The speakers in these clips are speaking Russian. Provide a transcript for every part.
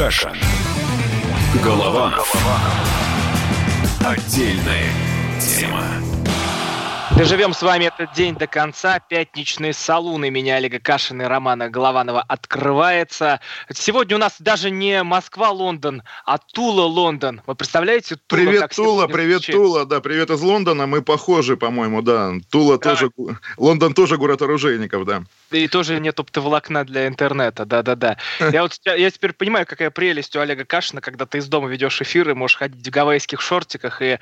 Кашин. Голова. Отдельная тема. Доживем с вами этот день до конца. Пятничные салуны меня, Олега Кашина и Романа Голованова открывается. Сегодня у нас даже не Москва-Лондон, а Тула-Лондон. Вы представляете? Тула, привет, Тула, привет, звучит? Тула. Да, привет из Лондона. Мы похожи, по-моему, да. Тула да. тоже... Лондон тоже город оружейников, да. И тоже нет оптоволокна для интернета, да-да-да. Я вот я теперь понимаю, какая прелесть у Олега Кашина, когда ты из дома ведешь эфиры, можешь ходить в гавайских шортиках и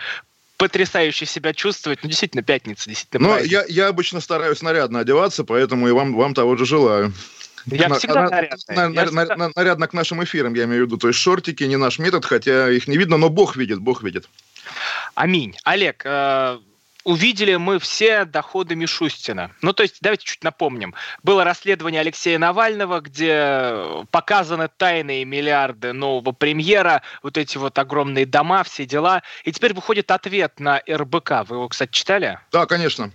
потрясающе себя чувствовать. Ну, действительно, пятница, действительно. Ну, я, я обычно стараюсь нарядно одеваться, поэтому и вам, вам того же желаю. Я на, всегда нарядно. На, на, всегда... На, нарядно к нашим эфирам, я имею в виду. То есть шортики не наш метод, хотя их не видно, но Бог видит, Бог видит. Аминь. Олег, э, увидели мы все доходы Мишустина. Ну, то есть, давайте чуть напомним. Было расследование Алексея Навального, где показаны тайные миллиарды нового премьера, вот эти вот огромные дома, все дела. И теперь выходит ответ на РБК. Вы его, кстати, читали? Да, конечно.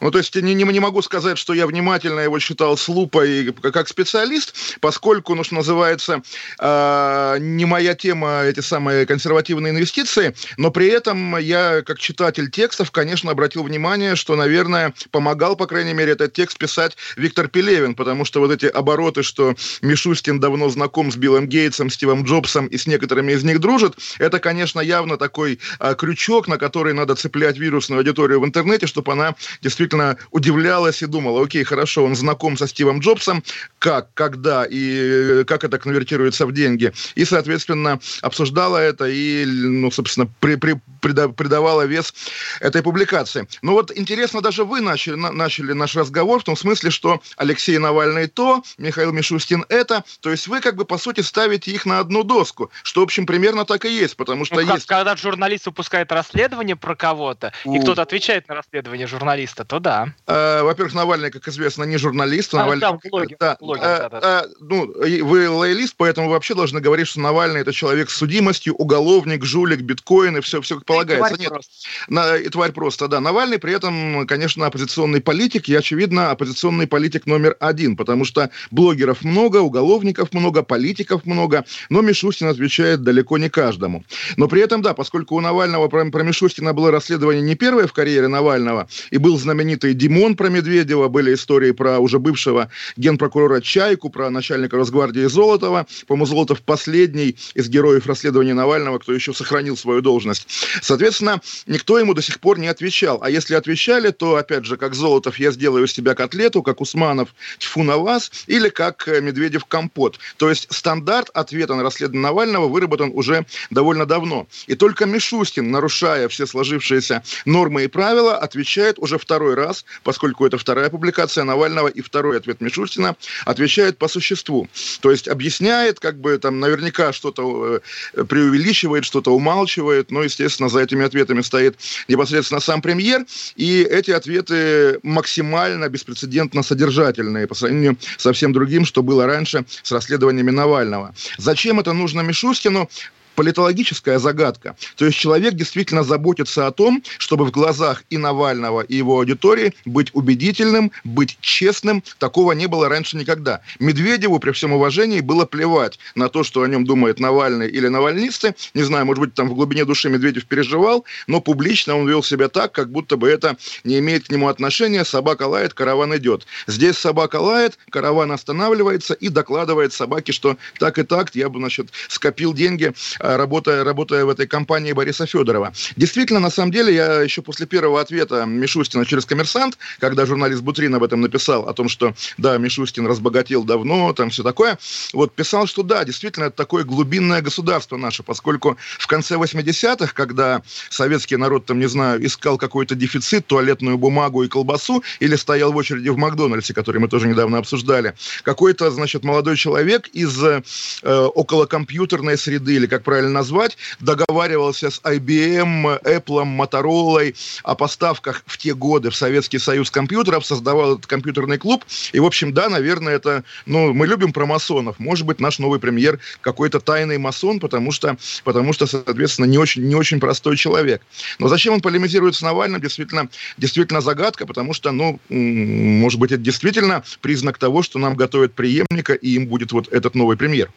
Ну, то есть не, не, могу сказать, что я внимательно его читал с лупой как специалист, поскольку, ну, что называется, э, не моя тема эти самые консервативные инвестиции, но при этом я, как читатель текстов, конечно, обратил внимание, что, наверное, помогал, по крайней мере, этот текст писать Виктор Пелевин, потому что вот эти обороты, что Мишустин давно знаком с Биллом Гейтсом, Стивом Джобсом и с некоторыми из них дружит, это, конечно, явно такой э, крючок, на который надо цеплять вирусную аудиторию в интернете, чтобы она действительно действительно удивлялась и думала, окей, хорошо, он знаком со Стивом Джобсом, как, когда и как это конвертируется в деньги. И, соответственно, обсуждала это и, ну, собственно, при, при, придавала вес этой публикации. Но вот интересно, даже вы начали, начали наш разговор в том смысле, что Алексей Навальный то, Михаил Мишустин это, то есть вы как бы, по сути, ставите их на одну доску, что, в общем, примерно так и есть, потому что ну, есть... Когда журналист выпускает расследование про кого-то, У... и кто-то отвечает на расследование журналиста, то да. Э, во-первых, Навальный, как известно, не журналист. А, Навальный, там блогер, да, блогер, э, да, да. Э, ну, вы лоялист, поэтому вообще должны говорить, что Навальный это человек с судимостью, уголовник, жулик, биткоин и все, все как полагается. И тварь Нет, просто. На, и тварь просто, да. Навальный при этом, конечно, оппозиционный политик, и, очевидно, оппозиционный политик номер один, потому что блогеров много, уголовников много, политиков много, но Мишустин отвечает далеко не каждому. Но при этом, да, поскольку у Навального про, про Мишустина было расследование не первое в карьере Навального, и был знаменит знаменитый Димон про Медведева, были истории про уже бывшего генпрокурора Чайку, про начальника Росгвардии Золотова. По-моему, Золотов последний из героев расследования Навального, кто еще сохранил свою должность. Соответственно, никто ему до сих пор не отвечал. А если отвечали, то, опять же, как Золотов, я сделаю из себя котлету, как Усманов, тьфу на вас, или как э, Медведев компот. То есть стандарт ответа на расследование Навального выработан уже довольно давно. И только Мишустин, нарушая все сложившиеся нормы и правила, отвечает уже второй раз, поскольку это вторая публикация Навального и второй ответ Мишустина, отвечает по существу. То есть объясняет, как бы там наверняка что-то э, преувеличивает, что-то умалчивает, но, естественно, за этими ответами стоит непосредственно сам премьер, и эти ответы максимально беспрецедентно содержательные по сравнению со всем другим, что было раньше с расследованиями Навального. Зачем это нужно Мишустину? Политологическая загадка. То есть человек действительно заботится о том, чтобы в глазах и Навального, и его аудитории быть убедительным, быть честным. Такого не было раньше никогда. Медведеву, при всем уважении, было плевать на то, что о нем думает Навальный или навальнисты. Не знаю, может быть, там в глубине души Медведев переживал, но публично он вел себя так, как будто бы это не имеет к нему отношения. Собака лает, караван идет. Здесь собака лает, караван останавливается и докладывает собаке, что так и так, я бы, значит, скопил деньги работая, работая в этой компании Бориса Федорова. Действительно, на самом деле, я еще после первого ответа Мишустина через «Коммерсант», когда журналист Бутрин об этом написал, о том, что, да, Мишустин разбогател давно, там все такое, вот писал, что да, действительно, это такое глубинное государство наше, поскольку в конце 80-х, когда советский народ, там, не знаю, искал какой-то дефицит, туалетную бумагу и колбасу, или стоял в очереди в Макдональдсе, который мы тоже недавно обсуждали, какой-то, значит, молодой человек из э, околокомпьютерной среды, или, как правильно правильно назвать, договаривался с IBM, Apple, Motorola о поставках в те годы в Советский Союз компьютеров, создавал этот компьютерный клуб. И, в общем, да, наверное, это... Ну, мы любим про масонов. Может быть, наш новый премьер какой-то тайный масон, потому что, потому что соответственно, не очень, не очень простой человек. Но зачем он полемизирует с Навальным, действительно, действительно загадка, потому что, ну, может быть, это действительно признак того, что нам готовят преемника, и им будет вот этот новый премьер.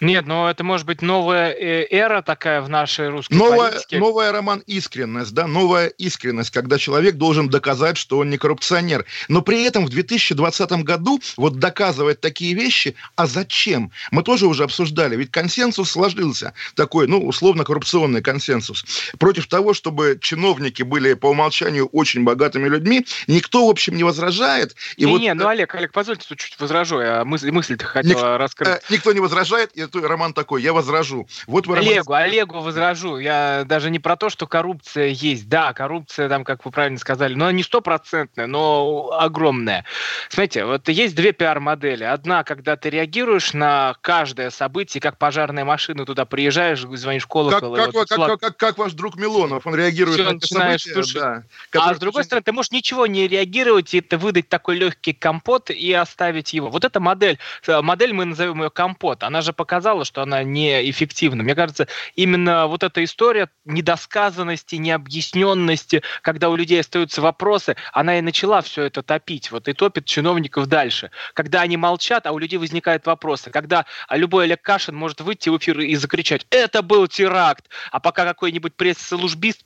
Нет, но это может быть новая э, эра такая в нашей русской новая, политике. Новая, Роман, искренность, да, новая искренность, когда человек должен доказать, что он не коррупционер. Но при этом в 2020 году вот доказывать такие вещи, а зачем? Мы тоже уже обсуждали, ведь консенсус сложился, такой, ну, условно коррупционный консенсус, против того, чтобы чиновники были по умолчанию очень богатыми людьми, никто, в общем, не возражает. И не, вот... не, ну, Олег, Олег, позвольте тут чуть возражу, я мысль, мысль-то хотел Ник... раскрыть. Э, никто не возражает, и Роман такой, я возражу. Вот вы, Олегу, Роман... Олегу возражу. Я даже не про то, что коррупция есть. Да, коррупция, там, как вы правильно сказали, но не стопроцентная, но огромная. Смотрите, вот есть две пиар-модели. Одна, когда ты реагируешь на каждое событие, как пожарная машина, туда приезжаешь, звонишь в колокол. Как, как, вот, как, как, как, как ваш друг Милонов, он реагирует Все, на начинаешь события, да, А с другой стороны, ты можешь ничего не реагировать, и это выдать такой легкий компот и оставить его. Вот эта модель, э, модель мы назовем ее компот, она же показала, что она неэффективна. Мне кажется, именно вот эта история недосказанности, необъясненности, когда у людей остаются вопросы, она и начала все это топить, вот и топит чиновников дальше. Когда они молчат, а у людей возникают вопросы. Когда любой Олег Кашин может выйти в эфир и закричать «Это был теракт!», а пока какой-нибудь пресс-службист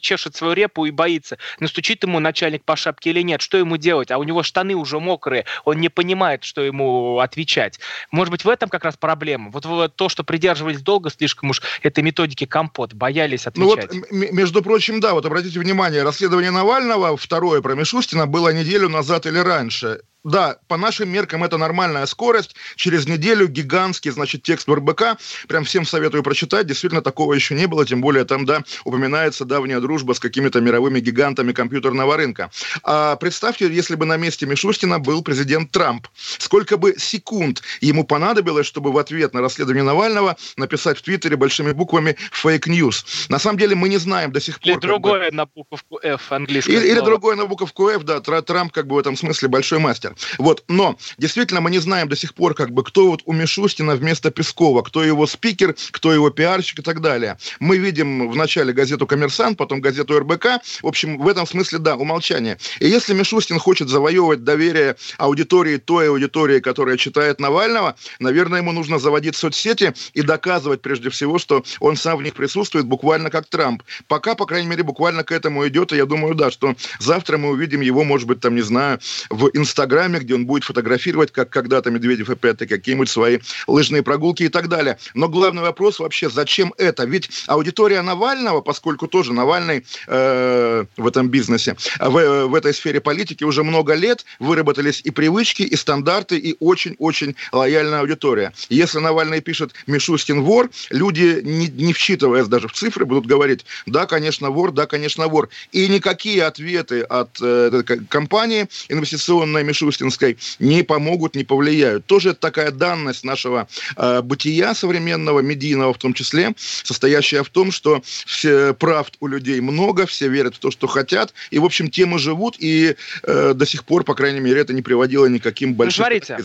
чешет свою репу и боится, настучит ему начальник по шапке или нет, что ему делать? А у него штаны уже мокрые, он не понимает, что ему отвечать. Может быть, в этом как раз проблема. Вот, вот то, что придерживались долго слишком уж этой методики компот, боялись отвечать. Ну вот, между прочим, да, вот обратите внимание, расследование Навального, второе про Мишустина, было неделю назад или раньше да, по нашим меркам это нормальная скорость. Через неделю гигантский, значит, текст в РБК. Прям всем советую прочитать. Действительно, такого еще не было. Тем более там, да, упоминается давняя дружба с какими-то мировыми гигантами компьютерного рынка. А представьте, если бы на месте Мишустина был президент Трамп. Сколько бы секунд ему понадобилось, чтобы в ответ на расследование Навального написать в Твиттере большими буквами «fake news». На самом деле мы не знаем до сих пор... Или другое бы... на буковку F английское Или, или другое на буковку F, да. Трамп как бы в этом смысле большой мастер. Вот, но действительно мы не знаем до сих пор, как бы, кто вот у Мишустина вместо Пескова, кто его спикер, кто его пиарщик и так далее. Мы видим в начале газету «Коммерсант», потом газету РБК. В общем, в этом смысле, да, умолчание. И если Мишустин хочет завоевывать доверие аудитории, той аудитории, которая читает Навального, наверное, ему нужно заводить соцсети и доказывать прежде всего, что он сам в них присутствует, буквально как Трамп. Пока, по крайней мере, буквально к этому идет, и я думаю, да, что завтра мы увидим его, может быть, там, не знаю, в Инстаграме, Инстаграме, где он будет фотографировать, как когда-то Медведев опять какие-нибудь свои лыжные прогулки и так далее. Но главный вопрос вообще, зачем это? Ведь аудитория Навального, поскольку тоже Навальный э, в этом бизнесе, в, в этой сфере политики уже много лет выработались и привычки, и стандарты, и очень-очень лояльная аудитория. Если Навальный пишет «Мишустин вор», люди, не, не вчитываясь даже в цифры, будут говорить «да, конечно, вор, да, конечно, вор». И никакие ответы от э, компании инвестиционной Мишустин Устинской не помогут, не повлияют. Тоже такая данность нашего э, бытия современного, медийного в том числе, состоящая в том, что все, правд у людей много, все верят в то, что хотят, и, в общем, темы живут, и э, до сих пор, по крайней мере, это не приводило никаким большим смотрите,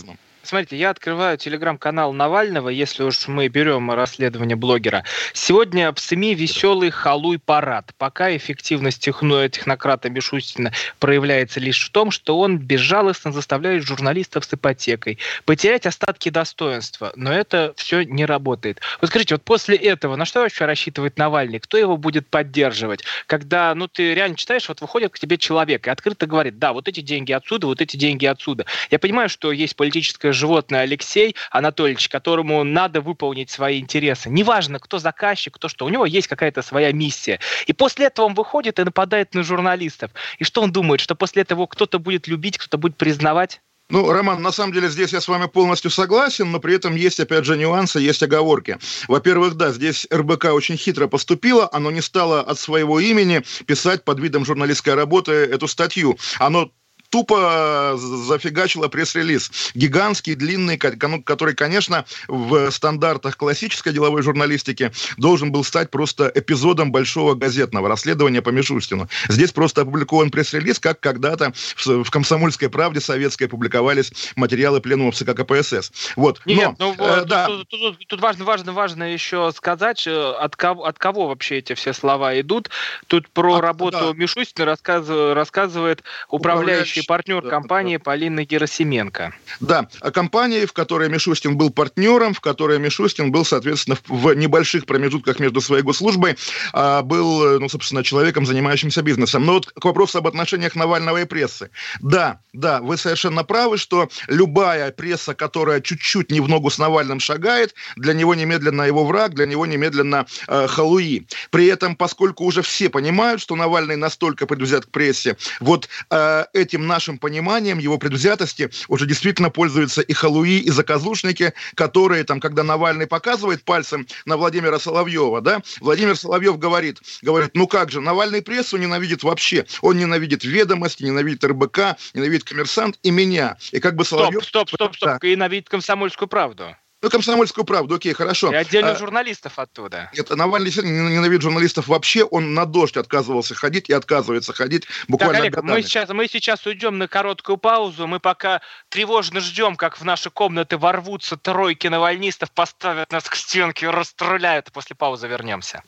Смотрите, я открываю телеграм-канал Навального, если уж мы берем расследование блогера. Сегодня в СМИ веселый халуй парад. Пока эффективность техно, технократа Мишустина проявляется лишь в том, что он безжалостно заставляет журналистов с ипотекой потерять остатки достоинства. Но это все не работает. Вот скажите, вот после этого на что вообще рассчитывает Навальный? Кто его будет поддерживать? Когда, ну, ты реально читаешь, вот выходит к тебе человек и открыто говорит, да, вот эти деньги отсюда, вот эти деньги отсюда. Я понимаю, что есть политическая животное Алексей Анатольевич, которому надо выполнить свои интересы. Неважно, кто заказчик, кто что, у него есть какая-то своя миссия. И после этого он выходит и нападает на журналистов. И что он думает, что после этого кто-то будет любить, кто-то будет признавать? Ну, Роман, на самом деле здесь я с вами полностью согласен, но при этом есть, опять же, нюансы, есть оговорки. Во-первых, да, здесь РБК очень хитро поступило, оно не стало от своего имени писать под видом журналистской работы эту статью. Оно тупо зафигачила пресс-релиз. Гигантский, длинный, который, конечно, в стандартах классической деловой журналистики должен был стать просто эпизодом большого газетного расследования по Мишустину. Здесь просто опубликован пресс-релиз, как когда-то в, «Комсомольской правде» советской публиковались материалы пленумов ЦК КПСС. Вот. Нет, Но, ну, э, да. тут, тут, тут, тут важно, важно, важно еще сказать, э, от кого, от кого вообще эти все слова идут. Тут про от, работу да. Мишустина рассказывает, рассказывает управляющий бывший партнер компании да. Полины Герасименко. Да, компании, в которой Мишустин был партнером, в которой Мишустин был, соответственно, в небольших промежутках между своей госслужбой, а был, ну, собственно, человеком, занимающимся бизнесом. Но вот к вопросу об отношениях Навального и прессы. Да, да, вы совершенно правы, что любая пресса, которая чуть-чуть не в ногу с Навальным шагает, для него немедленно его враг, для него немедленно э, халуи. При этом, поскольку уже все понимают, что Навальный настолько предвзят к прессе, вот э, этим нашим пониманием его предвзятости уже действительно пользуются и халуи, и заказушники, которые там, когда Навальный показывает пальцем на Владимира Соловьева, да, Владимир Соловьев говорит, говорит, ну как же, Навальный прессу ненавидит вообще, он ненавидит ведомости, ненавидит РБК, ненавидит коммерсант и меня. И как бы Соловьев... Стоп, стоп, стоп, стоп, да. и ненавидит комсомольскую правду. Ну, комсомольскую правду, окей, хорошо. И отдельно а, журналистов оттуда. Нет, Навальный ненавидит журналистов вообще. Он на дождь отказывался ходить и отказывается ходить буквально так, Олег, мы сейчас, мы сейчас уйдем на короткую паузу. Мы пока тревожно ждем, как в наши комнаты ворвутся тройки навальнистов, поставят нас к стенке, расстреляют. После паузы вернемся.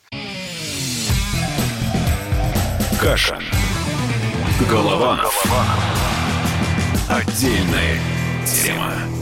Каша. Голова. Голова. Отдельная тема.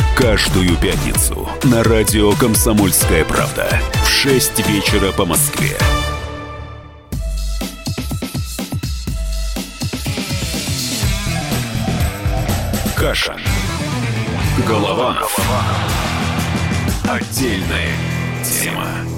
Каждую пятницу на радио «Комсомольская правда» в 6 вечера по Москве. Каша. Голова. Отдельная тема.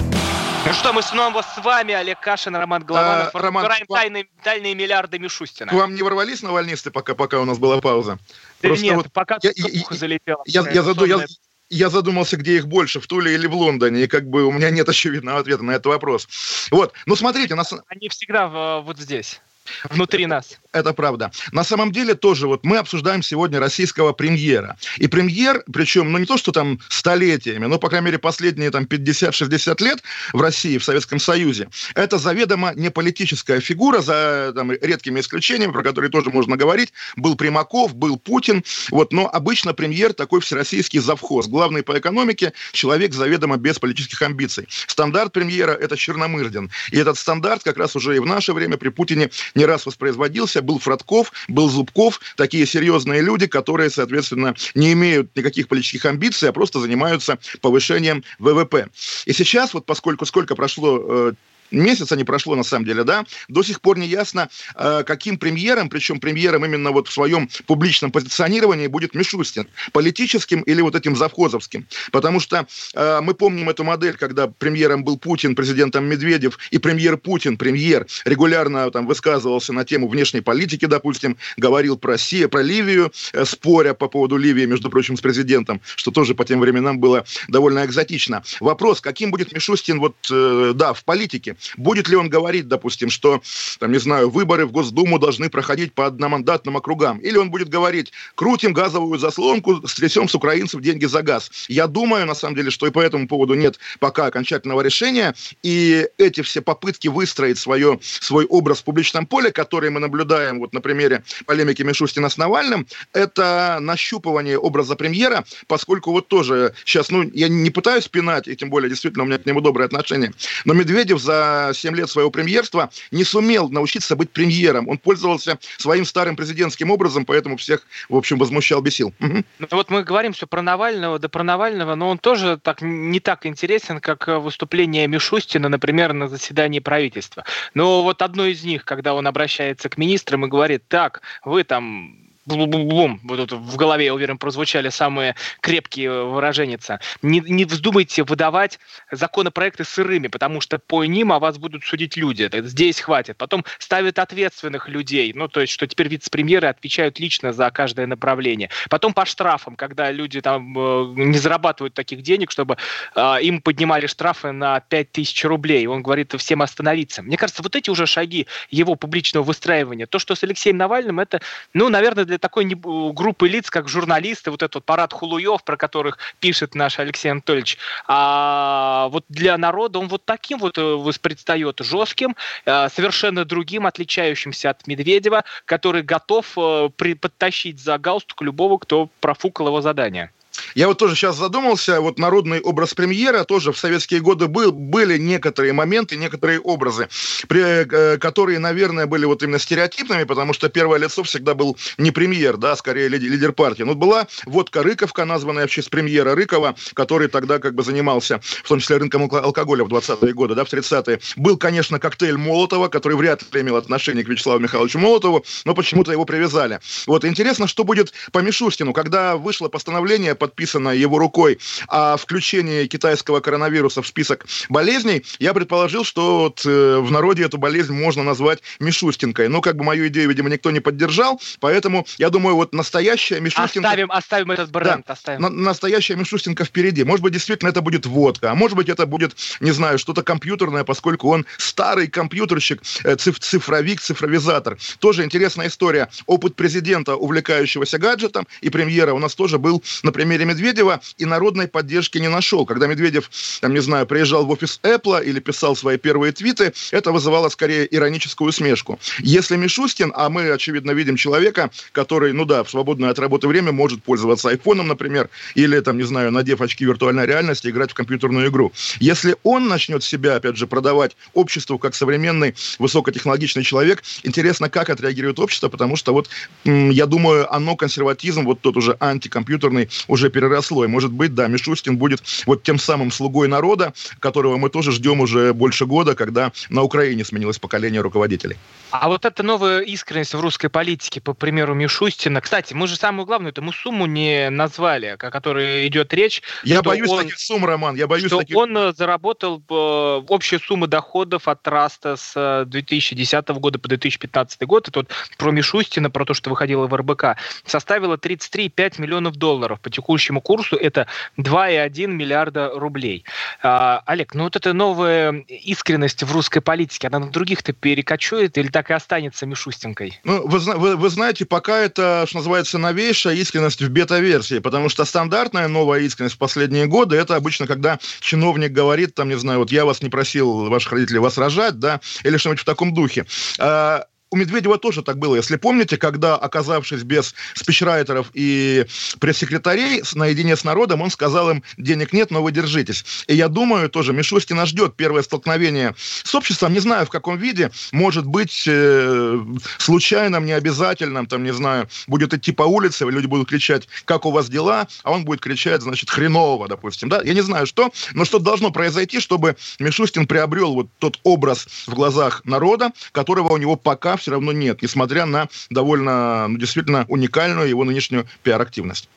Ну что, мы снова с вами, Олег Кашин, Роман Голованов. А, Роман, разбираем вам... тайные, тайные миллиарды Мишустина. К вам не ворвались навальнисты, пока, пока у нас была пауза? Да Просто нет, вот пока я, я, залетела. Я, я, заду, я, я задумался, где их больше, в Туле или в Лондоне, и как бы у меня нет очевидного ответа на этот вопрос. Вот, ну смотрите, нас... Они всегда вот здесь внутри нас. Это правда. На самом деле тоже вот мы обсуждаем сегодня российского премьера. И премьер, причем, ну не то, что там столетиями, но, по крайней мере, последние там 50-60 лет в России, в Советском Союзе, это заведомо не политическая фигура, за там, редкими исключениями, про которые тоже можно говорить. Был Примаков, был Путин, вот, но обычно премьер такой всероссийский завхоз, главный по экономике, человек заведомо без политических амбиций. Стандарт премьера – это Черномырдин. И этот стандарт как раз уже и в наше время при Путине не раз воспроизводился. Был Фродков, был Зубков, такие серьезные люди, которые, соответственно, не имеют никаких политических амбиций, а просто занимаются повышением ВВП. И сейчас, вот поскольку сколько прошло э, месяца не прошло, на самом деле, да, до сих пор не ясно, э, каким премьером, причем премьером именно вот в своем публичном позиционировании будет Мишустин, политическим или вот этим завхозовским. Потому что э, мы помним эту модель, когда премьером был Путин, президентом Медведев, и премьер Путин, премьер, регулярно там высказывался на тему внешней политики, допустим, говорил про Россию, про Ливию, э, споря по поводу Ливии, между прочим, с президентом, что тоже по тем временам было довольно экзотично. Вопрос, каким будет Мишустин вот, да, в политике? Будет ли он говорить, допустим, что, там, не знаю, выборы в Госдуму должны проходить по одномандатным округам? Или он будет говорить, крутим газовую заслонку, стрясем с украинцев деньги за газ? Я думаю, на самом деле, что и по этому поводу нет пока окончательного решения. И эти все попытки выстроить свое, свой образ в публичном поле, который мы наблюдаем вот на примере полемики Мишустина с Навальным, это нащупывание образа премьера, поскольку вот тоже сейчас, ну, я не пытаюсь пинать, и тем более действительно у меня к нему добрые отношения, но Медведев за 7 лет своего премьерства не сумел научиться быть премьером. Он пользовался своим старым президентским образом, поэтому всех, в общем, возмущал, бесил. Угу. Ну, вот мы говорим все про Навального, да про Навального, но он тоже так, не так интересен, как выступление Мишустина, например, на заседании правительства. Но вот одно из них, когда он обращается к министрам и говорит, так, вы там бум, вот в голове, я уверен, прозвучали самые крепкие выраженница. Не, не вздумайте выдавать законопроекты сырыми, потому что по ним о вас будут судить люди. Здесь хватит. Потом ставят ответственных людей, ну, то есть, что теперь вице-премьеры отвечают лично за каждое направление. Потом по штрафам, когда люди там э, не зарабатывают таких денег, чтобы э, им поднимали штрафы на 5000 рублей. Он говорит всем остановиться. Мне кажется, вот эти уже шаги его публичного выстраивания, то, что с Алексеем Навальным, это, ну, наверное, для такой группы лиц, как журналисты, вот этот парад хулуев, про которых пишет наш Алексей Анатольевич, а вот для народа он вот таким вот э, предстает жестким, э, совершенно другим, отличающимся от Медведева, который готов э, подтащить за галстук любого, кто профукал его задание. Я вот тоже сейчас задумался, вот народный образ премьера тоже в советские годы был, были некоторые моменты, некоторые образы, при, э, которые, наверное, были вот именно стереотипными, потому что первое лицо всегда был не премьер, да, скорее лидер, лидер партии. Но была водка Рыковка, названная в честь премьера Рыкова, который тогда как бы занимался, в том числе рынком алкоголя в 20-е годы, да, в 30-е. Был, конечно, коктейль Молотова, который вряд ли имел отношение к Вячеславу Михайловичу Молотову, но почему-то его привязали. Вот интересно, что будет по Мишустину, когда вышло постановление подписано его рукой о включении китайского коронавируса в список болезней, я предположил, что вот, э, в народе эту болезнь можно назвать Мишустинкой. Но как бы мою идею, видимо, никто не поддержал, поэтому я думаю, вот настоящая Мишустинка... Оставим, оставим этот бренд, да, оставим. На, настоящая Мишустинка впереди. Может быть, действительно это будет водка, а может быть, это будет, не знаю, что-то компьютерное, поскольку он старый компьютерщик, э, циф цифровик, цифровизатор. Тоже интересная история. Опыт президента, увлекающегося гаджетом, и премьера у нас тоже был на примере Медведева и народной поддержки не нашел. Когда Медведев, там, не знаю, приезжал в офис Apple или писал свои первые твиты, это вызывало скорее ироническую усмешку. Если Мишустин, а мы, очевидно, видим человека, который, ну да, в свободное от работы время может пользоваться айфоном, например, или, там, не знаю, надев очки виртуальной реальности, играть в компьютерную игру. Если он начнет себя, опять же, продавать обществу как современный высокотехнологичный человек, интересно, как отреагирует общество, потому что вот, я думаю, оно консерватизм, вот тот уже антикомпьютерный, уже переросло. И, может быть, да, Мишустин будет вот тем самым слугой народа, которого мы тоже ждем уже больше года, когда на Украине сменилось поколение руководителей. А вот эта новая искренность в русской политике, по примеру Мишустина, кстати, мы же самую главную, это мы сумму не назвали, о которой идет речь. Я боюсь он, таких сумм, Роман, я боюсь что таких... он э, заработал э, общую сумму доходов от Траста с 2010 э, года по 2015 год, это вот про Мишустина, про то, что выходило в РБК, составила 33,5 миллионов долларов по текущему курсу это 2,1 миллиарда рублей. А, Олег, ну вот эта новая искренность в русской политике, она на других-то перекочует или так и останется Мишустинкой? Ну, вы, вы, вы знаете, пока это, что называется, новейшая искренность в бета-версии, потому что стандартная новая искренность в последние годы, это обычно, когда чиновник говорит, там, не знаю, вот я вас не просил, ваших родителей, вас рожать, да, или что-нибудь в таком духе. А, у Медведева тоже так было. Если помните, когда, оказавшись без спичрайтеров и пресс-секретарей, наедине с народом, он сказал им, денег нет, но вы держитесь. И я думаю, тоже Мишустина ждет. Первое столкновение с обществом, не знаю в каком виде, может быть, э, случайным, необязательным, там, не знаю, будет идти по улице, люди будут кричать, как у вас дела, а он будет кричать, значит, хреново, допустим, да, я не знаю что, но что должно произойти, чтобы Мишустин приобрел вот тот образ в глазах народа, которого у него пока все равно нет, несмотря на довольно, ну, действительно уникальную его нынешнюю пиар-активность.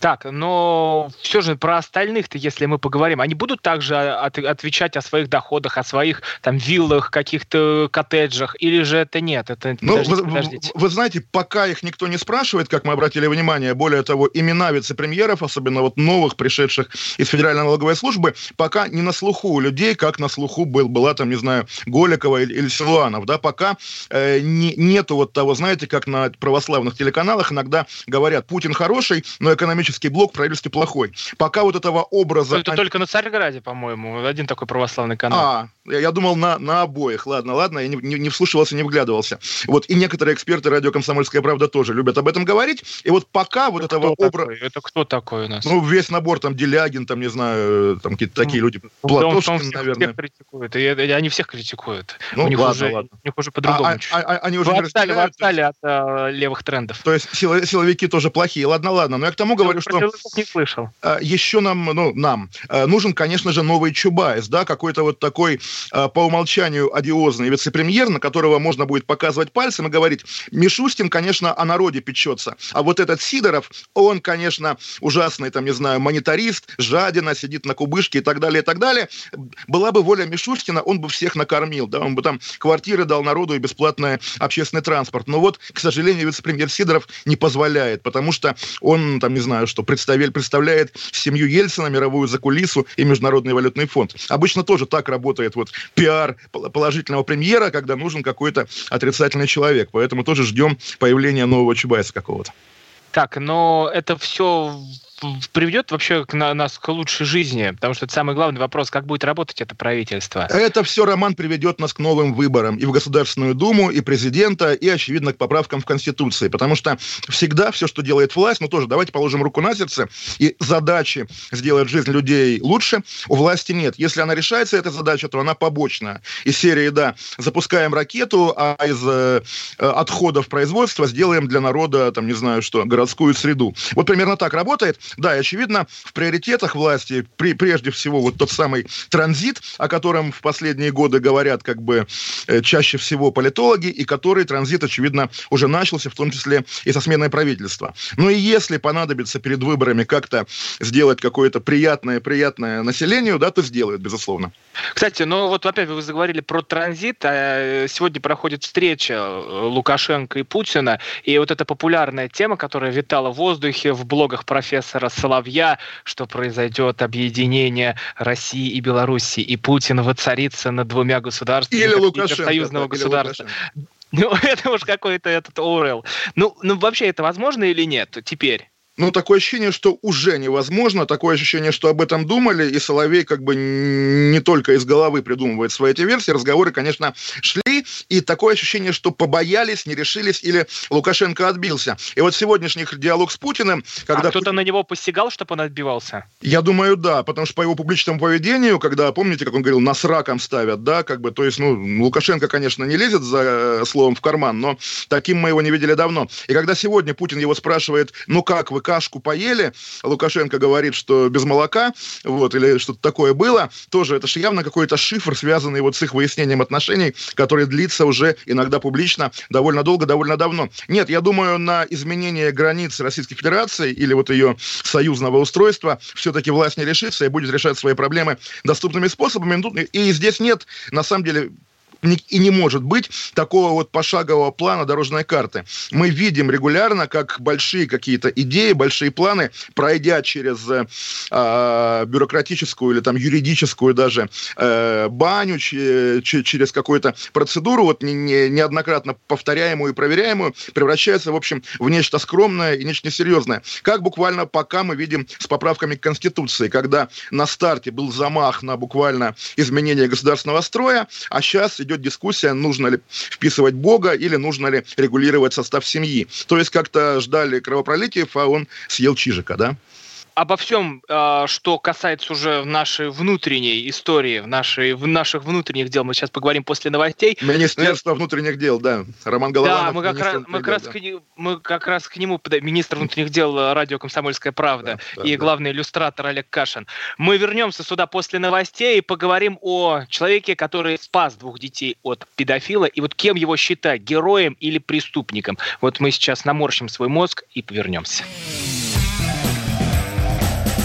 Так, но все же про остальных-то, если мы поговорим, они будут также от, отвечать о своих доходах, о своих там виллах, каких-то коттеджах, или же это нет? Это, ну, подождите, вы, подождите. вы знаете, пока их никто не спрашивает, как мы обратили внимание, более того, имена вице-премьеров, особенно вот новых, пришедших из Федеральной налоговой службы, пока не на слуху у людей, как на слуху был, была там, не знаю, Голикова или, или Силуанов, да, пока э, не, нету вот того, знаете, как на православных телеканалах иногда говорят, Путин хороший, но экономически экономический блок, правительстве плохой. Пока вот этого образа... Это только на Царьграде, по-моему, один такой православный канал. А, я, я думал на, на обоих. Ладно, ладно, я не, не, не вслушивался, не вглядывался. Вот, и некоторые эксперты радио «Комсомольская правда» тоже любят об этом говорить. И вот пока вот это этого образа... Это кто такой у нас? Ну, весь набор, там, Делягин, там, не знаю, там какие-то такие ну, люди. Платошкин, он, он наверное. Всех критикует. И, и, они всех критикуют. Ну, у них ладно, уже, ладно. У них уже по-другому. А, а, а, они уже вы отстали, вы отстали от а, левых трендов. То есть силовики тоже плохие. Ладно, ладно. Но я к тому говорю, говорю, что не слышал. еще нам, ну, нам нужен, конечно же, новый Чубайс, да, какой-то вот такой по умолчанию одиозный вице-премьер, на которого можно будет показывать пальцем и говорить, Мишустин, конечно, о народе печется, а вот этот Сидоров, он, конечно, ужасный, там, не знаю, монетарист, жадина, сидит на кубышке и так далее, и так далее. Была бы воля Мишустина, он бы всех накормил, да, он бы там квартиры дал народу и бесплатный общественный транспорт. Но вот, к сожалению, вице-премьер Сидоров не позволяет, потому что он, там, не знаю, что представляет, представляет семью Ельцина, мировую закулису и Международный валютный фонд. Обычно тоже так работает вот пиар положительного премьера, когда нужен какой-то отрицательный человек. Поэтому тоже ждем появления нового Чубайса какого-то. Так, но это все приведет вообще к на, нас к лучшей жизни? Потому что это самый главный вопрос, как будет работать это правительство? Это все, Роман, приведет нас к новым выборам и в Государственную Думу, и президента, и, очевидно, к поправкам в Конституции. Потому что всегда все, что делает власть, ну тоже давайте положим руку на сердце, и задачи сделать жизнь людей лучше, у власти нет. Если она решается, эта задача, то она побочная. Из серии, да, запускаем ракету, а из э, отходов производства сделаем для народа, там, не знаю что, городскую среду. Вот примерно так работает. Да, и очевидно, в приоритетах власти при, прежде всего вот тот самый транзит, о котором в последние годы говорят как бы э, чаще всего политологи, и который транзит, очевидно, уже начался, в том числе и со сменой правительства. Ну и если понадобится перед выборами как-то сделать какое-то приятное, приятное населению, да, то сделают, безусловно. Кстати, ну вот опять вы заговорили про транзит. А сегодня проходит встреча э, Лукашенко и Путина, и вот эта популярная тема, которая витала в воздухе в блогах профессора Соловья, что произойдет объединение России и Белоруссии, и Путин воцарится над двумя государствами или Лукашенко, союзного да, государства. Ну, это уж какой-то этот Орел. Ну, ну, вообще это возможно или нет теперь? Ну, такое ощущение, что уже невозможно, такое ощущение, что об этом думали, и Соловей как бы не только из головы придумывает свои эти версии, разговоры, конечно, шли, и такое ощущение, что побоялись, не решились, или Лукашенко отбился. И вот сегодняшний диалог с Путиным, когда... А кто-то на него посягал, чтобы он отбивался? Я думаю, да, потому что по его публичному поведению, когда, помните, как он говорил, нас раком ставят, да, как бы, то есть, ну, Лукашенко, конечно, не лезет за э, словом в карман, но таким мы его не видели давно. И когда сегодня Путин его спрашивает, ну как вы, кашку поели, Лукашенко говорит, что без молока, вот, или что-то такое было, тоже это же явно какой-то шифр, связанный вот с их выяснением отношений, который длится уже иногда публично довольно долго, довольно давно. Нет, я думаю, на изменение границ Российской Федерации или вот ее союзного устройства все-таки власть не решится и будет решать свои проблемы доступными способами. И здесь нет, на самом деле, и не может быть такого вот пошагового плана дорожной карты. Мы видим регулярно, как большие какие-то идеи, большие планы, пройдя через э, бюрократическую или там юридическую даже э, баню, ч, ч, через какую-то процедуру, вот не, не, неоднократно повторяемую и проверяемую, превращаются, в общем, в нечто скромное и нечто несерьезное. Как буквально пока мы видим с поправками к Конституции, когда на старте был замах на буквально изменение государственного строя, а сейчас идет дискуссия, нужно ли вписывать Бога или нужно ли регулировать состав семьи. То есть как-то ждали кровопролитиев, а он съел Чижика, да? Обо всем, а, что касается уже нашей внутренней истории, в, нашей, в наших внутренних дел, мы сейчас поговорим после новостей. Министерство Но... внутренних дел, да. Роман Голованов. Да, мы как, раз, мы, как раз да. к, мы как раз к нему, министр внутренних дел э, радио «Комсомольская правда» да, да, и главный иллюстратор Олег Кашин. Мы вернемся сюда после новостей и поговорим о человеке, который спас двух детей от педофила, и вот кем его считать, героем или преступником. Вот мы сейчас наморщим свой мозг и повернемся.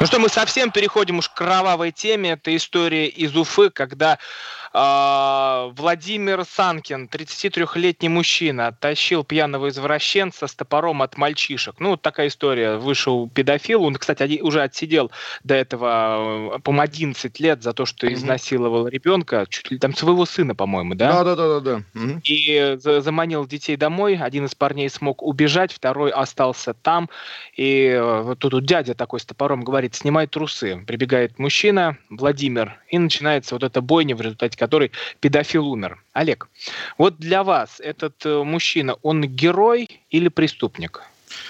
Ну что, мы совсем переходим уж к кровавой теме. Это история из Уфы, когда Владимир Санкин, 33-летний мужчина, оттащил пьяного извращенца с топором от мальчишек. Ну, вот такая история. Вышел педофил. Он, кстати, уже отсидел до этого, э, по 11 лет за то, что изнасиловал ребенка. Чуть ли там своего сына, по-моему, да? Да, да, да, да. Угу. И заманил детей домой. Один из парней смог убежать, второй остался там. И э, вот тут дядя такой с топором говорит, снимай трусы. Прибегает мужчина, Владимир, и начинается вот эта бойня, в результате который педофил умер. Олег, вот для вас этот э, мужчина, он герой или преступник?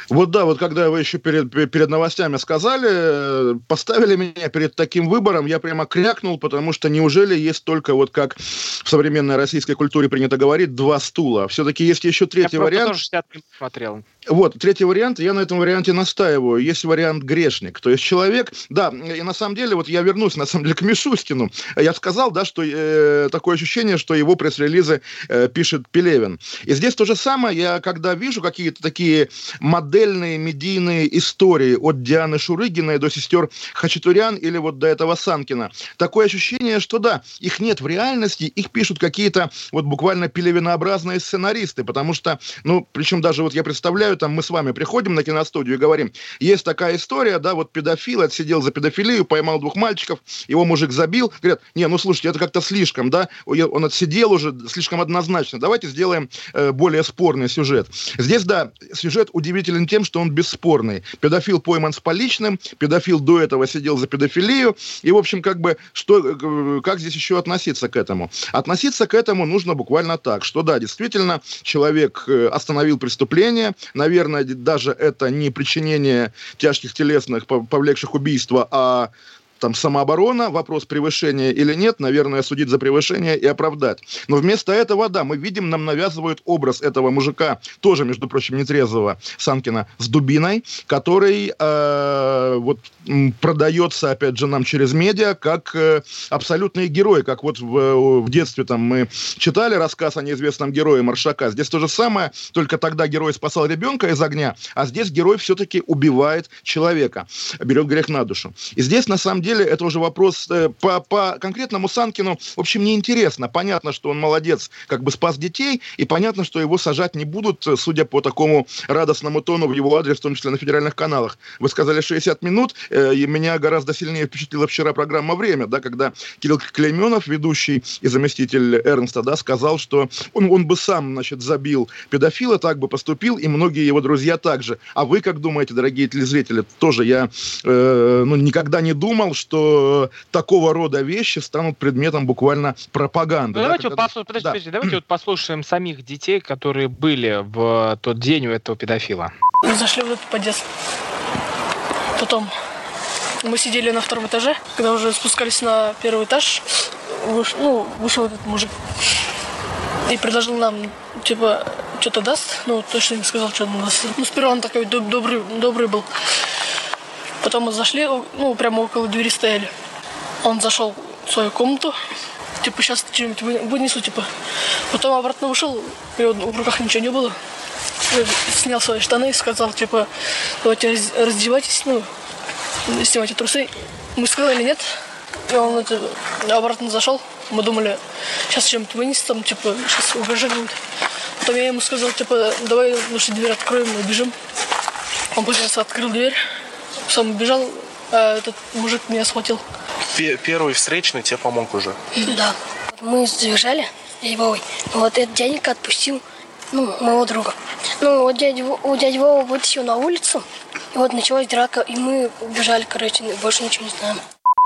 Вот да, вот когда вы еще перед, перед новостями сказали, поставили меня перед таким выбором, я прямо крякнул, потому что неужели есть только вот как в современной российской культуре принято говорить, два стула. Все-таки есть еще третий я вариант. Я тоже 60 минут смотрел. Вот, третий вариант, я на этом варианте настаиваю. Есть вариант грешник. То есть человек, да, и на самом деле, вот я вернусь, на самом деле, к Мишустину. Я сказал, да, что э, такое ощущение, что его пресс-релизы э, пишет Пелевин. И здесь то же самое, я когда вижу какие-то такие модельные медийные истории от Дианы Шурыгиной до сестер Хачатурян или вот до этого Санкина, такое ощущение, что да, их нет в реальности, их пишут какие-то вот буквально пелевинообразные сценаристы, потому что, ну, причем даже вот я представляю, там мы с вами приходим на киностудию и говорим, есть такая история, да, вот педофил отсидел за педофилию, поймал двух мальчиков, его мужик забил, говорят, не, ну слушайте, это как-то слишком, да, он отсидел уже слишком однозначно, давайте сделаем э, более спорный сюжет. Здесь, да, сюжет удивителен тем, что он бесспорный. Педофил пойман с поличным, педофил до этого сидел за педофилию, и, в общем, как бы, что, э, как здесь еще относиться к этому? Относиться к этому нужно буквально так, что, да, действительно, человек э, остановил преступление, наверное, даже это не причинение тяжких телесных, повлекших убийства, а там самооборона, вопрос превышения или нет, наверное, судить за превышение и оправдать. Но вместо этого, да, мы видим, нам навязывают образ этого мужика, тоже, между прочим, нетрезвого Санкина, с дубиной, который э, вот продается, опять же, нам через медиа, как э, абсолютный герой, как вот в, в детстве там мы читали рассказ о неизвестном герое Маршака. Здесь то же самое, только тогда герой спасал ребенка из огня, а здесь герой все-таки убивает человека, берет грех на душу. И здесь, на самом деле, деле это уже вопрос э, по, по конкретному Санкину, в общем, неинтересно. Понятно, что он молодец, как бы спас детей, и понятно, что его сажать не будут, э, судя по такому радостному тону в его адрес, в том числе на федеральных каналах. Вы сказали 60 минут, э, и меня гораздо сильнее впечатлила вчера программа «Время», да, когда Кирилл Клейменов, ведущий и заместитель Эрнста, да, сказал, что он, он бы сам, значит, забил педофила, так бы поступил, и многие его друзья также. А вы как думаете, дорогие телезрители? Тоже я э, ну, никогда не думал, что такого рода вещи станут предметом буквально пропаганды. Ну, да, давайте, когда... вот послуш... Подожди, да. подожди, давайте вот послушаем самих детей, которые были в тот день у этого педофила. Мы зашли в этот подъезд. Потом мы сидели на втором этаже, когда уже спускались на первый этаж, выш... ну, вышел этот мужик и предложил нам, типа, что-то даст. Ну, точно не сказал, что он даст. Ну, сперва он такой добрый, добрый был. Потом мы зашли, ну, прямо около двери стояли. Он зашел в свою комнату, типа, сейчас что-нибудь вынесу, типа. Потом обратно вышел, и в руках ничего не было. Снял свои штаны и сказал, типа, давайте раздевайтесь, ну, снимайте трусы. Мы сказали нет. И он это, обратно зашел. Мы думали, сейчас чем-то вынесет, там, типа, сейчас убежим. Потом я ему сказал, типа, давай лучше дверь откроем и бежим. Он быстро открыл дверь сам бежал, а этот мужик меня схватил. Первый встречный тебе помог уже? Да. Мы дядей Вовой. Вот этот дяденька отпустил ну, моего друга. Ну, вот дядя, у дяди Вова вытащил на улицу, и вот началась драка, и мы убежали, короче, больше ничего не знаем.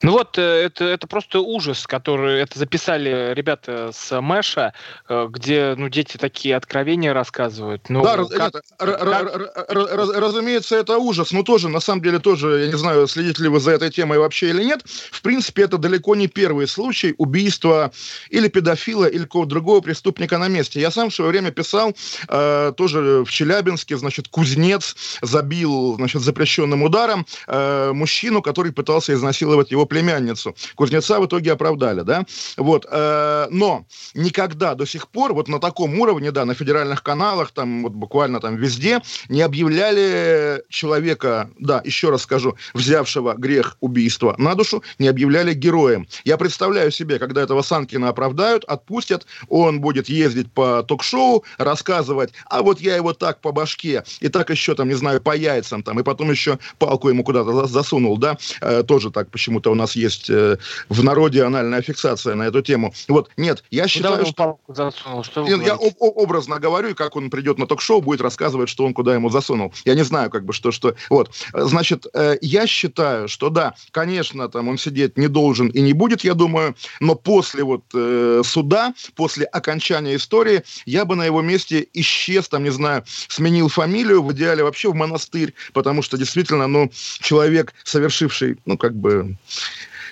Ну вот, э, это, это просто ужас, который это записали ребята с Мэша, э, где ну, дети такие откровения рассказывают. Ну, да, как, это, как... разумеется, это ужас, но тоже, на самом деле, тоже, я не знаю, следите ли вы за этой темой вообще или нет, в принципе, это далеко не первый случай убийства или педофила, или какого-то другого преступника на месте. Я сам в свое время писал, э, тоже в Челябинске, значит, кузнец забил, значит, запрещенным ударом э, мужчину, который пытался изнасиловать его племянницу Кузнеца в итоге оправдали, да? Вот, э, но никогда до сих пор вот на таком уровне, да, на федеральных каналах, там вот буквально там везде не объявляли человека, да, еще раз скажу, взявшего грех убийства на душу, не объявляли героем. Я представляю себе, когда этого Санкина оправдают, отпустят, он будет ездить по ток-шоу, рассказывать, а вот я его так по башке, и так еще там, не знаю, по яйцам там, и потом еще палку ему куда-то засунул, да, э, тоже так почему-то у нас есть э, в народе анальная фиксация на эту тему. Вот, нет, я считаю, куда что... Палку засунул? Что я об- образно говорю, как он придет на ток-шоу, будет рассказывать, что он куда ему засунул. Я не знаю, как бы, что, что... Вот, значит, э, я считаю, что да, конечно, там он сидеть не должен и не будет, я думаю, но после вот э, суда, после окончания истории, я бы на его месте исчез, там, не знаю, сменил фамилию, в идеале вообще в монастырь, потому что действительно, ну, человек, совершивший, ну, как бы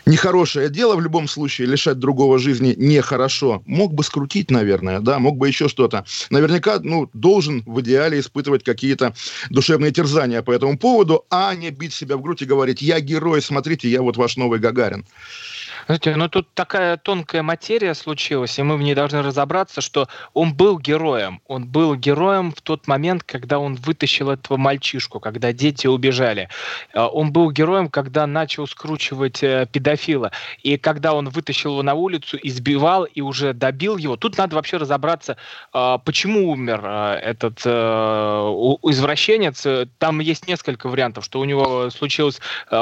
нехорошее дело в любом случае, лишать другого жизни нехорошо. Мог бы скрутить, наверное, да, мог бы еще что-то. Наверняка, ну, должен в идеале испытывать какие-то душевные терзания по этому поводу, а не бить себя в грудь и говорить, я герой, смотрите, я вот ваш новый Гагарин. Знаете, ну тут такая тонкая материя случилась, и мы в ней должны разобраться, что он был героем. Он был героем в тот момент, когда он вытащил этого мальчишку, когда дети убежали. А, он был героем, когда начал скручивать э, педофила. И когда он вытащил его на улицу, избивал и уже добил его. Тут надо вообще разобраться, а, почему умер а, этот э, извращенец. Там есть несколько вариантов, что у него случился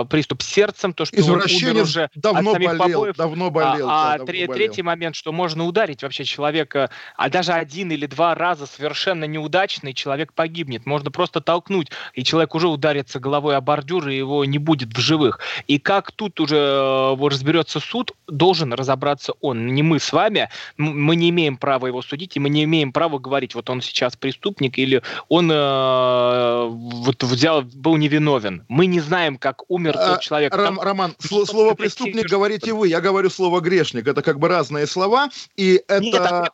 приступ сердцем, то, что Извращенец он умер уже давно от самих болел, давно болел. А, да, а давно третий момент, что можно ударить вообще человека, а даже один или два раза совершенно неудачный человек погибнет. Можно просто толкнуть, и человек уже ударится головой о бордюр, и его не будет в живых. И как тут уже э, разберется суд, должен разобраться он. Не мы с вами, мы не имеем права его судить, и мы не имеем права говорить, вот он сейчас преступник, или он э, вот взял, был невиновен. Мы не знаем, как умер а, тот человек. Ром, Роман, слово преступник говорите вы, я говорю слово грешник. Это как бы разные слова, и это... Нет,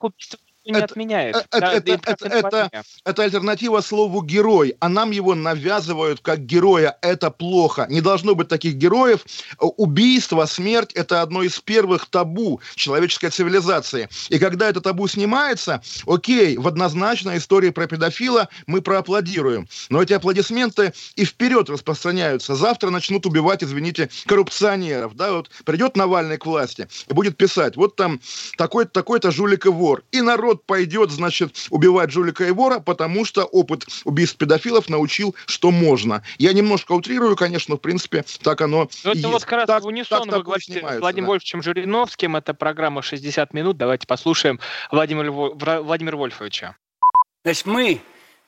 не это, отменяет. Это, это, это, это, это альтернатива слову герой, а нам его навязывают как героя. Это плохо. Не должно быть таких героев. Убийство, смерть – это одно из первых табу человеческой цивилизации. И когда это табу снимается, окей, в однозначной истории про педофила мы проаплодируем. Но эти аплодисменты и вперед распространяются. Завтра начнут убивать, извините, коррупционеров. Да, вот придет Навальный к власти и будет писать, вот там такой-то такой жулик и вор. И народ народ пойдет, значит, убивать жулика и вора, потому что опыт убийств педофилов научил, что можно. Я немножко утрирую, конечно, в принципе, так оно Но это есть. вот как раз так, в унисон так, вы говорите Владимир да. Вольфовичем Жириновским, это программа «60 минут». Давайте послушаем Владимира, Владимира Вольфовича. Значит, мы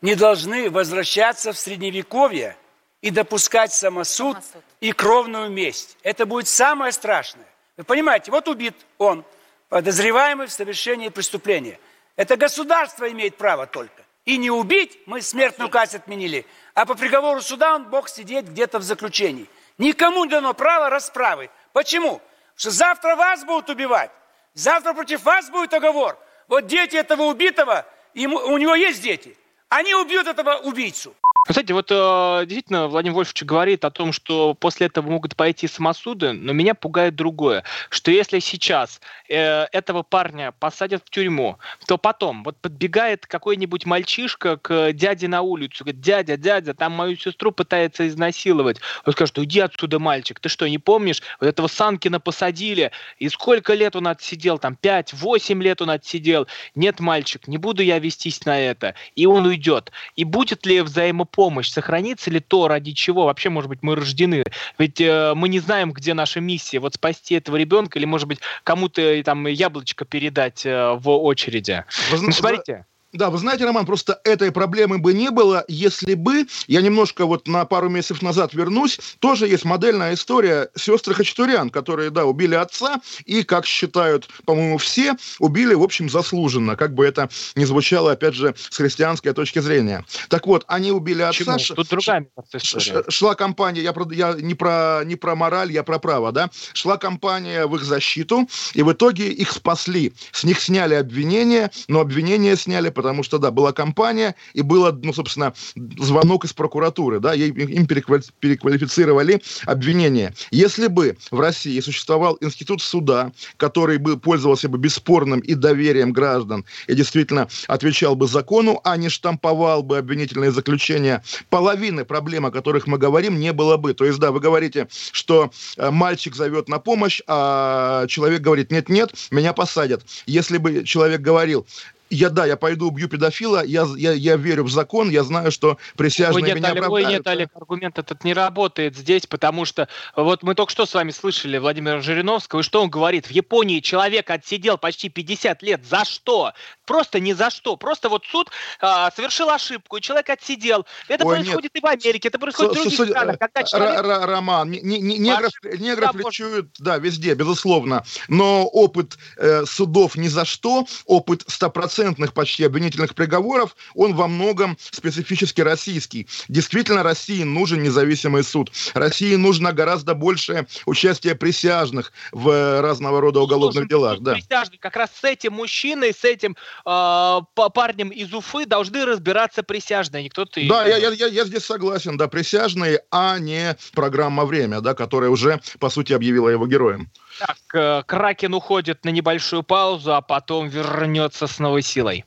не должны возвращаться в Средневековье и допускать самосуд, самосуд и кровную месть. Это будет самое страшное. Вы понимаете, вот убит он, подозреваемый в совершении преступления. Это государство имеет право только. И не убить, мы смертную казнь отменили, а по приговору суда он мог сидеть где-то в заключении. Никому не дано право расправы. Почему? Потому что завтра вас будут убивать. Завтра против вас будет оговор. Вот дети этого убитого, ему, у него есть дети. Они убьют этого убийцу. Кстати, вот э, действительно Владимир Вольфович говорит о том, что после этого могут пойти самосуды, но меня пугает другое, что если сейчас э, этого парня посадят в тюрьму, то потом вот подбегает какой-нибудь мальчишка к дяде на улицу, говорит, дядя, дядя, там мою сестру пытается изнасиловать. Он скажет, уйди отсюда, мальчик, ты что, не помнишь? Вот этого Санкина посадили, и сколько лет он отсидел, там 5-8 лет он отсидел. Нет, мальчик, не буду я вестись на это. И он уйдет. И будет ли взаимопомощь помощь, сохранится ли то, ради чего вообще, может быть, мы рождены. Ведь э, мы не знаем, где наша миссия. Вот спасти этого ребенка или, может быть, кому-то э, там яблочко передать э, в очереди. Вы, ну, смотрите. Да, вы знаете, Роман, просто этой проблемы бы не было, если бы, я немножко вот на пару месяцев назад вернусь, тоже есть модельная история сестры Хачатурян, которые, да, убили отца и, как считают, по-моему, все, убили, в общем, заслуженно, как бы это ни звучало, опять же, с христианской точки зрения. Так вот, они убили отца. Почему? Тут другая история. Шла кампания, я, я не, про, не про мораль, я про право, да, шла кампания в их защиту, и в итоге их спасли. С них сняли обвинения, но обвинения сняли потому что, да, была кампания, и было, ну, собственно, звонок из прокуратуры, да, им переквалифицировали обвинение. Если бы в России существовал институт суда, который бы пользовался бы бесспорным и доверием граждан, и действительно отвечал бы закону, а не штамповал бы обвинительные заключения, половины проблем, о которых мы говорим, не было бы. То есть, да, вы говорите, что э, мальчик зовет на помощь, а человек говорит, нет-нет, меня посадят. Если бы человек говорил, я, да, я пойду убью педофила, я, я, я верю в закон, я знаю, что присяжные ой, нет, меня Олег, оправдают. Ой, нет, Олег, аргумент этот не работает здесь, потому что вот мы только что с вами слышали Владимира Жириновского, и что он говорит? В Японии человек отсидел почти 50 лет. За что? Просто ни за что. Просто вот суд а, совершил ошибку, и человек отсидел. Это ой, происходит нет. и в Америке, это происходит С, в других странах. Когда человек... Роман, не, не, не, негров, негров да, лечуют, да, везде, безусловно. Но опыт э, судов ни за что, опыт стопроцентный стопроцентных почти обвинительных приговоров, он во многом специфически российский. Действительно, России нужен независимый суд. России нужно гораздо больше участия присяжных в разного рода уголовных Слушай, делах. Да. Присяжных как раз с этим мужчиной, с этим э, парнем из Уфы должны разбираться присяжные, никто ты. Да, я, я, я здесь согласен, да, присяжные, а не программа «Время», да, которая уже, по сути, объявила его героем. Так, э, Кракен уходит на небольшую паузу, а потом вернется с новой силой.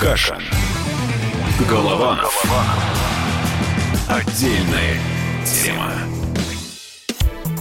Каша. Голова. Отдельная тема.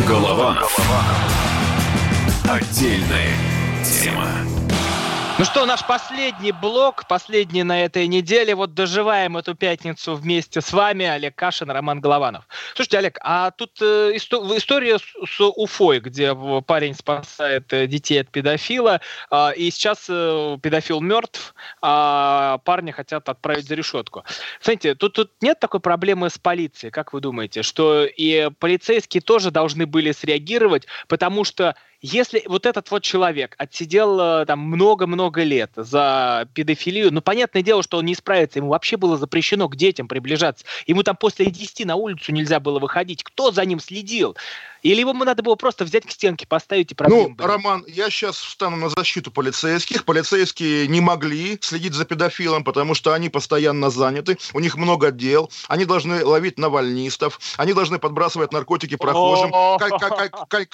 Каша. Голова. Отдельная тема. Ну что, наш последний блок, последний на этой неделе. Вот доживаем эту пятницу вместе с вами, Олег Кашин, Роман Голованов. Слушайте, Олег, а тут э, исто- история с, с Уфой, где парень спасает э, детей от педофила, э, и сейчас э, педофил мертв, а парня хотят отправить за решетку. Смотрите, тут, тут нет такой проблемы с полицией, как вы думаете, что и полицейские тоже должны были среагировать, потому что если вот этот вот человек отсидел э, там много-много лет за педофилию, ну, понятное дело, что он не справится, ему вообще было запрещено к детям приближаться. Ему там после 10 на улицу нельзя было выходить. Кто за ним следил? Или его надо было просто взять к стенке, поставить и проблем Ну, были? Роман, я сейчас встану на защиту полицейских. Полицейские не могли следить за педофилом, потому что они постоянно заняты, у них много дел, они должны ловить навальнистов, они должны подбрасывать наркотики прохожим.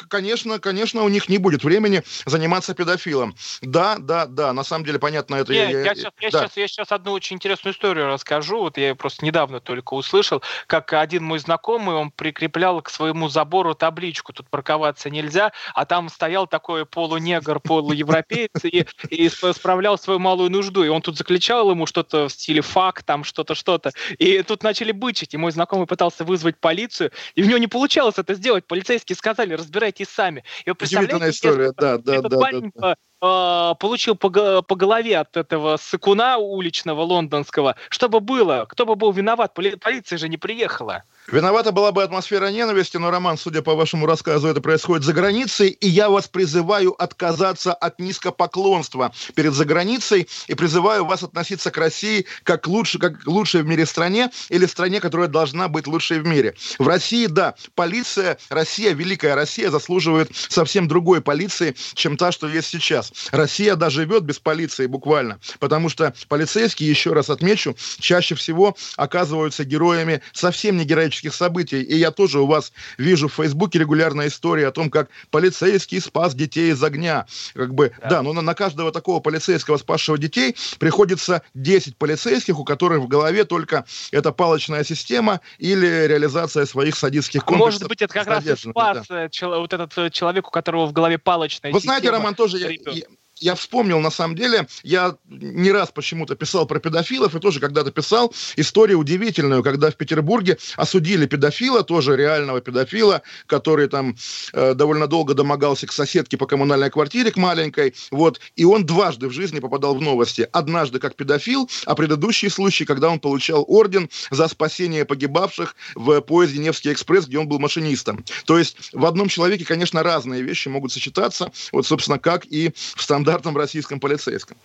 Конечно, конечно, у них не будет времени заниматься педофилом. Да, да, да, на самом деле, понятно, это... Нет, я, я, сейчас, я, да. сейчас, я сейчас одну очень интересную историю расскажу. Вот я просто недавно только услышал, как один мой знакомый, он прикреплял к своему забору таблицу табличку, тут парковаться нельзя, а там стоял такой полунегр, полуевропеец и, и справлял свою малую нужду, и он тут заключал ему что-то в стиле фак, там что-то, что-то, и тут начали бычить, и мой знакомый пытался вызвать полицию, и у него не получалось это сделать, полицейские сказали, разбирайтесь сами. И вы представляете, история, да, да, этот да, парень да, да а, получил по, по голове от этого сыкуна уличного лондонского, что бы было, кто бы был виноват, полиция же не приехала. Виновата была бы атмосфера ненависти, но, Роман, судя по вашему рассказу, это происходит за границей, и я вас призываю отказаться от низкопоклонства перед заграницей и призываю вас относиться к России как лучше, как лучшей в мире стране или стране, которая должна быть лучшей в мире. В России, да, полиция, Россия, великая Россия заслуживает совсем другой полиции, чем та, что есть сейчас. Россия даже живет без полиции буквально, потому что полицейские, еще раз отмечу, чаще всего оказываются героями совсем не героических событий. И я тоже у вас вижу в Фейсбуке регулярная история о том, как полицейский спас детей из огня. Как бы, да, да но на, на каждого такого полицейского, спасшего детей, приходится 10 полицейских, у которых в голове только эта палочная система или реализация своих садистских комплексов. Может быть, это как раз и спас да. Э, вот этот человек, у которого в голове палочная Вы система. Вы знаете, Роман, тоже я, я вспомнил, на самом деле, я не раз почему-то писал про педофилов, и тоже когда-то писал историю удивительную, когда в Петербурге осудили педофила, тоже реального педофила, который там э, довольно долго домогался к соседке по коммунальной квартире, к маленькой, вот, и он дважды в жизни попадал в новости. Однажды как педофил, а предыдущий случай, когда он получал орден за спасение погибавших в поезде «Невский экспресс», где он был машинистом. То есть в одном человеке, конечно, разные вещи могут сочетаться, вот, собственно, как и в стандартном российском полицейском.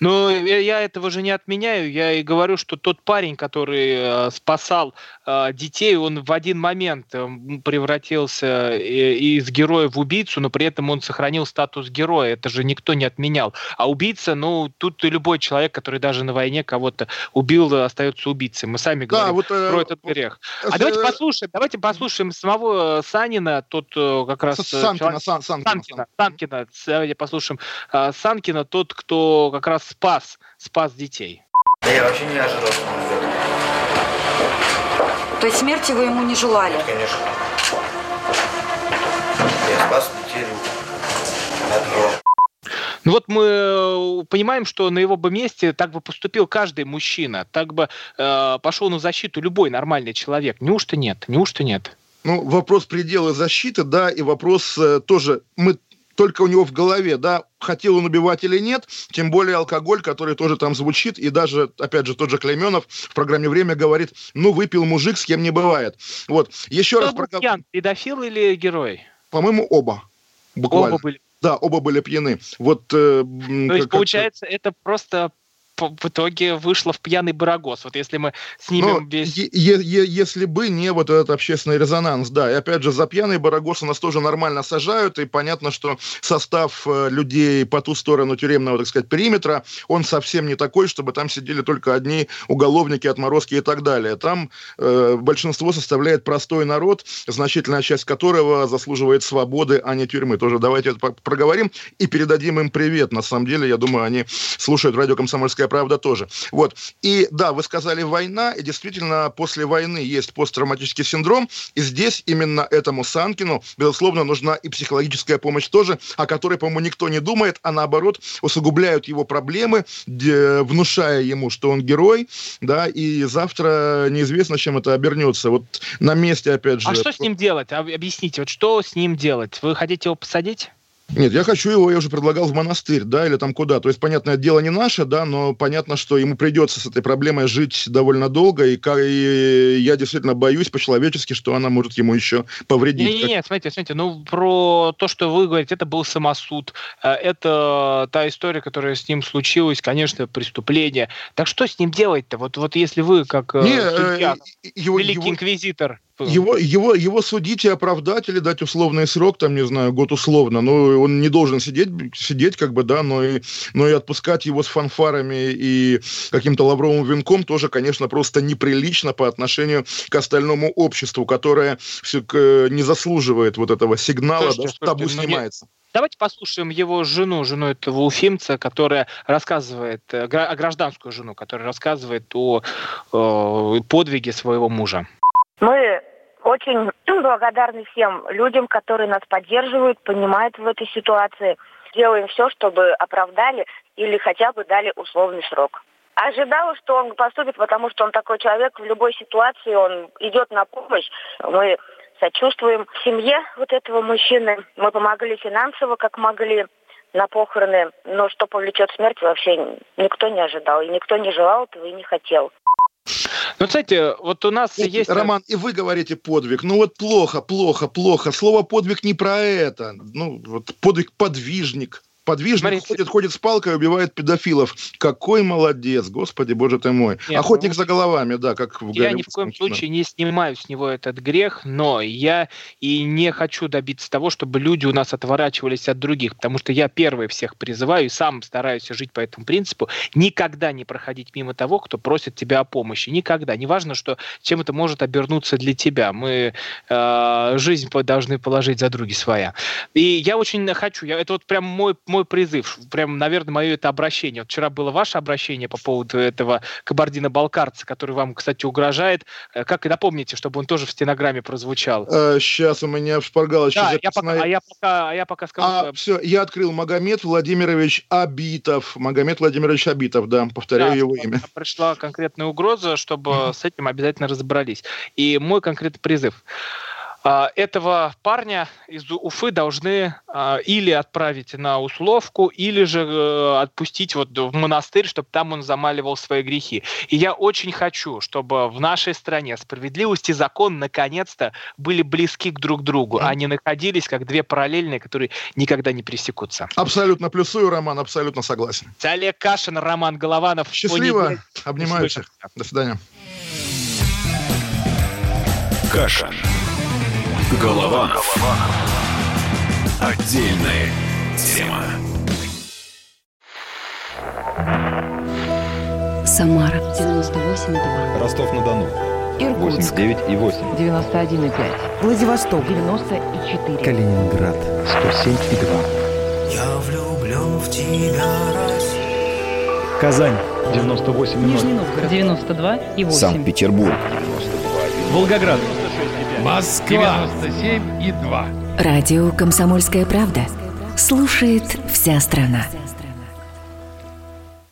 Но я этого же не отменяю. Я и говорю, что тот парень, который э, спасал э, детей, он в один момент э, превратился из героя в убийцу, но при этом он сохранил статус героя. Это же никто не отменял. А убийца, ну, тут любой человек, который даже на войне кого-то убил, остается убийцей. Мы сами да, говорим вот, про этот грех. А э, давайте послушаем, давайте послушаем самого Санина, тот как раз... Санкина, человек, Сан, Санкина, Санкина, Санкина. Давайте послушаем Санкина, тот, кто как раз спас, спас детей. Да я вообще не ожидал, что он сделает. То есть смерти вы ему не желали? Нет, конечно. Я спас детей от него. Ну вот мы э, понимаем, что на его бы месте так бы поступил каждый мужчина, так бы э, пошел на защиту любой нормальный человек. Неужто нет? Неужто нет? Ну, вопрос предела защиты, да, и вопрос э, тоже, мы только у него в голове, да, хотел он убивать или нет, тем более алкоголь, который тоже там звучит, и даже, опять же, тот же Клейменов в программе «Время» говорит, ну, выпил мужик, с кем не бывает. Вот, еще Кто раз... Был проком... пьян, педофил или герой? По-моему, оба. Буквально. Оба были. Да, оба были пьяны. Вот, э, То есть, получается, это просто в итоге вышло в пьяный барагос. Вот если мы снимем Но весь... Е- е- если бы не вот этот общественный резонанс, да. И опять же, за пьяный барагос у нас тоже нормально сажают, и понятно, что состав э, людей по ту сторону тюремного, так сказать, периметра, он совсем не такой, чтобы там сидели только одни уголовники, отморозки и так далее. Там э, большинство составляет простой народ, значительная часть которого заслуживает свободы, а не тюрьмы. Тоже давайте это проговорим и передадим им привет. На самом деле, я думаю, они слушают радио «Комсомольская правда, тоже. Вот. И да, вы сказали война, и действительно после войны есть посттравматический синдром, и здесь именно этому Санкину, безусловно, нужна и психологическая помощь тоже, о которой, по-моему, никто не думает, а наоборот усугубляют его проблемы, внушая ему, что он герой, да, и завтра неизвестно, чем это обернется. Вот на месте, опять же... А что с ним делать? Объясните, вот что с ним делать? Вы хотите его посадить? Нет, я хочу его, я уже предлагал в монастырь, да, или там куда. То есть, понятное дело, не наше, да, но понятно, что ему придется с этой проблемой жить довольно долго, и, и я действительно боюсь по-человечески, что она может ему еще повредить. Нет, как... смотрите, смотрите, ну, про то, что вы говорите, это был самосуд, э, это та история, которая с ним случилась, конечно, преступление. Так что с ним делать-то? Вот, вот если вы, как э, не, судья, э, его, великий его... инквизитор, его, его, его судить и оправдать или дать условный срок, там, не знаю, год условно, но он не должен сидеть, сидеть как бы, да, но и, но и отпускать его с фанфарами и каким-то лавровым венком тоже, конечно, просто неприлично по отношению к остальному обществу, которое все не заслуживает вот этого сигнала, слушайте, да, табу слушайте, снимается. Давайте послушаем его жену, жену этого уфимца, которая рассказывает, э, гражданскую жену, которая рассказывает о, о подвиге своего мужа. Мы очень благодарны всем людям, которые нас поддерживают, понимают в этой ситуации. Делаем все, чтобы оправдали или хотя бы дали условный срок. Ожидала, что он поступит, потому что он такой человек, в любой ситуации он идет на помощь. Мы сочувствуем семье вот этого мужчины. Мы помогали финансово, как могли, на похороны. Но что повлечет смерть, вообще никто не ожидал. И никто не желал этого и не хотел. Ну, кстати, вот у нас Нет, есть... Роман, и вы говорите подвиг. Ну вот плохо, плохо, плохо. Слово подвиг не про это. Ну, вот подвиг подвижник. Подвижник Смотрите. ходит, ходит с палкой и убивает педофилов. Какой молодец, господи, боже ты мой. Нет, Охотник ну, за головами, да, как в Я ни в коем кино. случае не снимаю с него этот грех, но я и не хочу добиться того, чтобы люди у нас отворачивались от других, потому что я первый всех призываю и сам стараюсь жить по этому принципу, никогда не проходить мимо того, кто просит тебя о помощи. Никогда. Неважно, что чем это может обернуться для тебя. Мы э, жизнь должны положить за други своя. И я очень хочу, я, это вот прям мой, мой мой призыв, прям, наверное, мое это обращение. Вот вчера было ваше обращение по поводу этого кабардино-балкарца, который вам, кстати, угрожает. Э, как и напомните, чтобы он тоже в стенограмме прозвучал. А, сейчас у меня в шпаргалочке да, я пока, а, я пока, а я пока скажу. А, все, я открыл Магомед Владимирович Абитов. Магомед Владимирович Абитов, да, повторяю да, его имя. Пришла конкретная угроза, чтобы с этим обязательно разобрались. И мой конкретный призыв. А, этого парня из Уфы должны а, или отправить на условку, или же э, отпустить вот в монастырь, чтобы там он замаливал свои грехи. И я очень хочу, чтобы в нашей стране справедливость и закон наконец-то были близки к друг другу, а не находились как две параллельные, которые никогда не пересекутся. Абсолютно плюсую, Роман, абсолютно согласен. Олег Кашин, Роман Голованов. Счастливо, обнимаю всех. До свидания. Кашин. Голованов. Отдельная тема. Самара 98,2. Ростов-на-Дону. Иркутск 89,8. 91,5. Владивосток 94. Калининград 107,2. Я влюблен в тебя, Россия. Казань 98,0. Нижний Новгород 92,8. Санкт-Петербург 92,2. Волгоград Москва 97 и 2. Радио «Комсомольская правда». Слушает вся страна.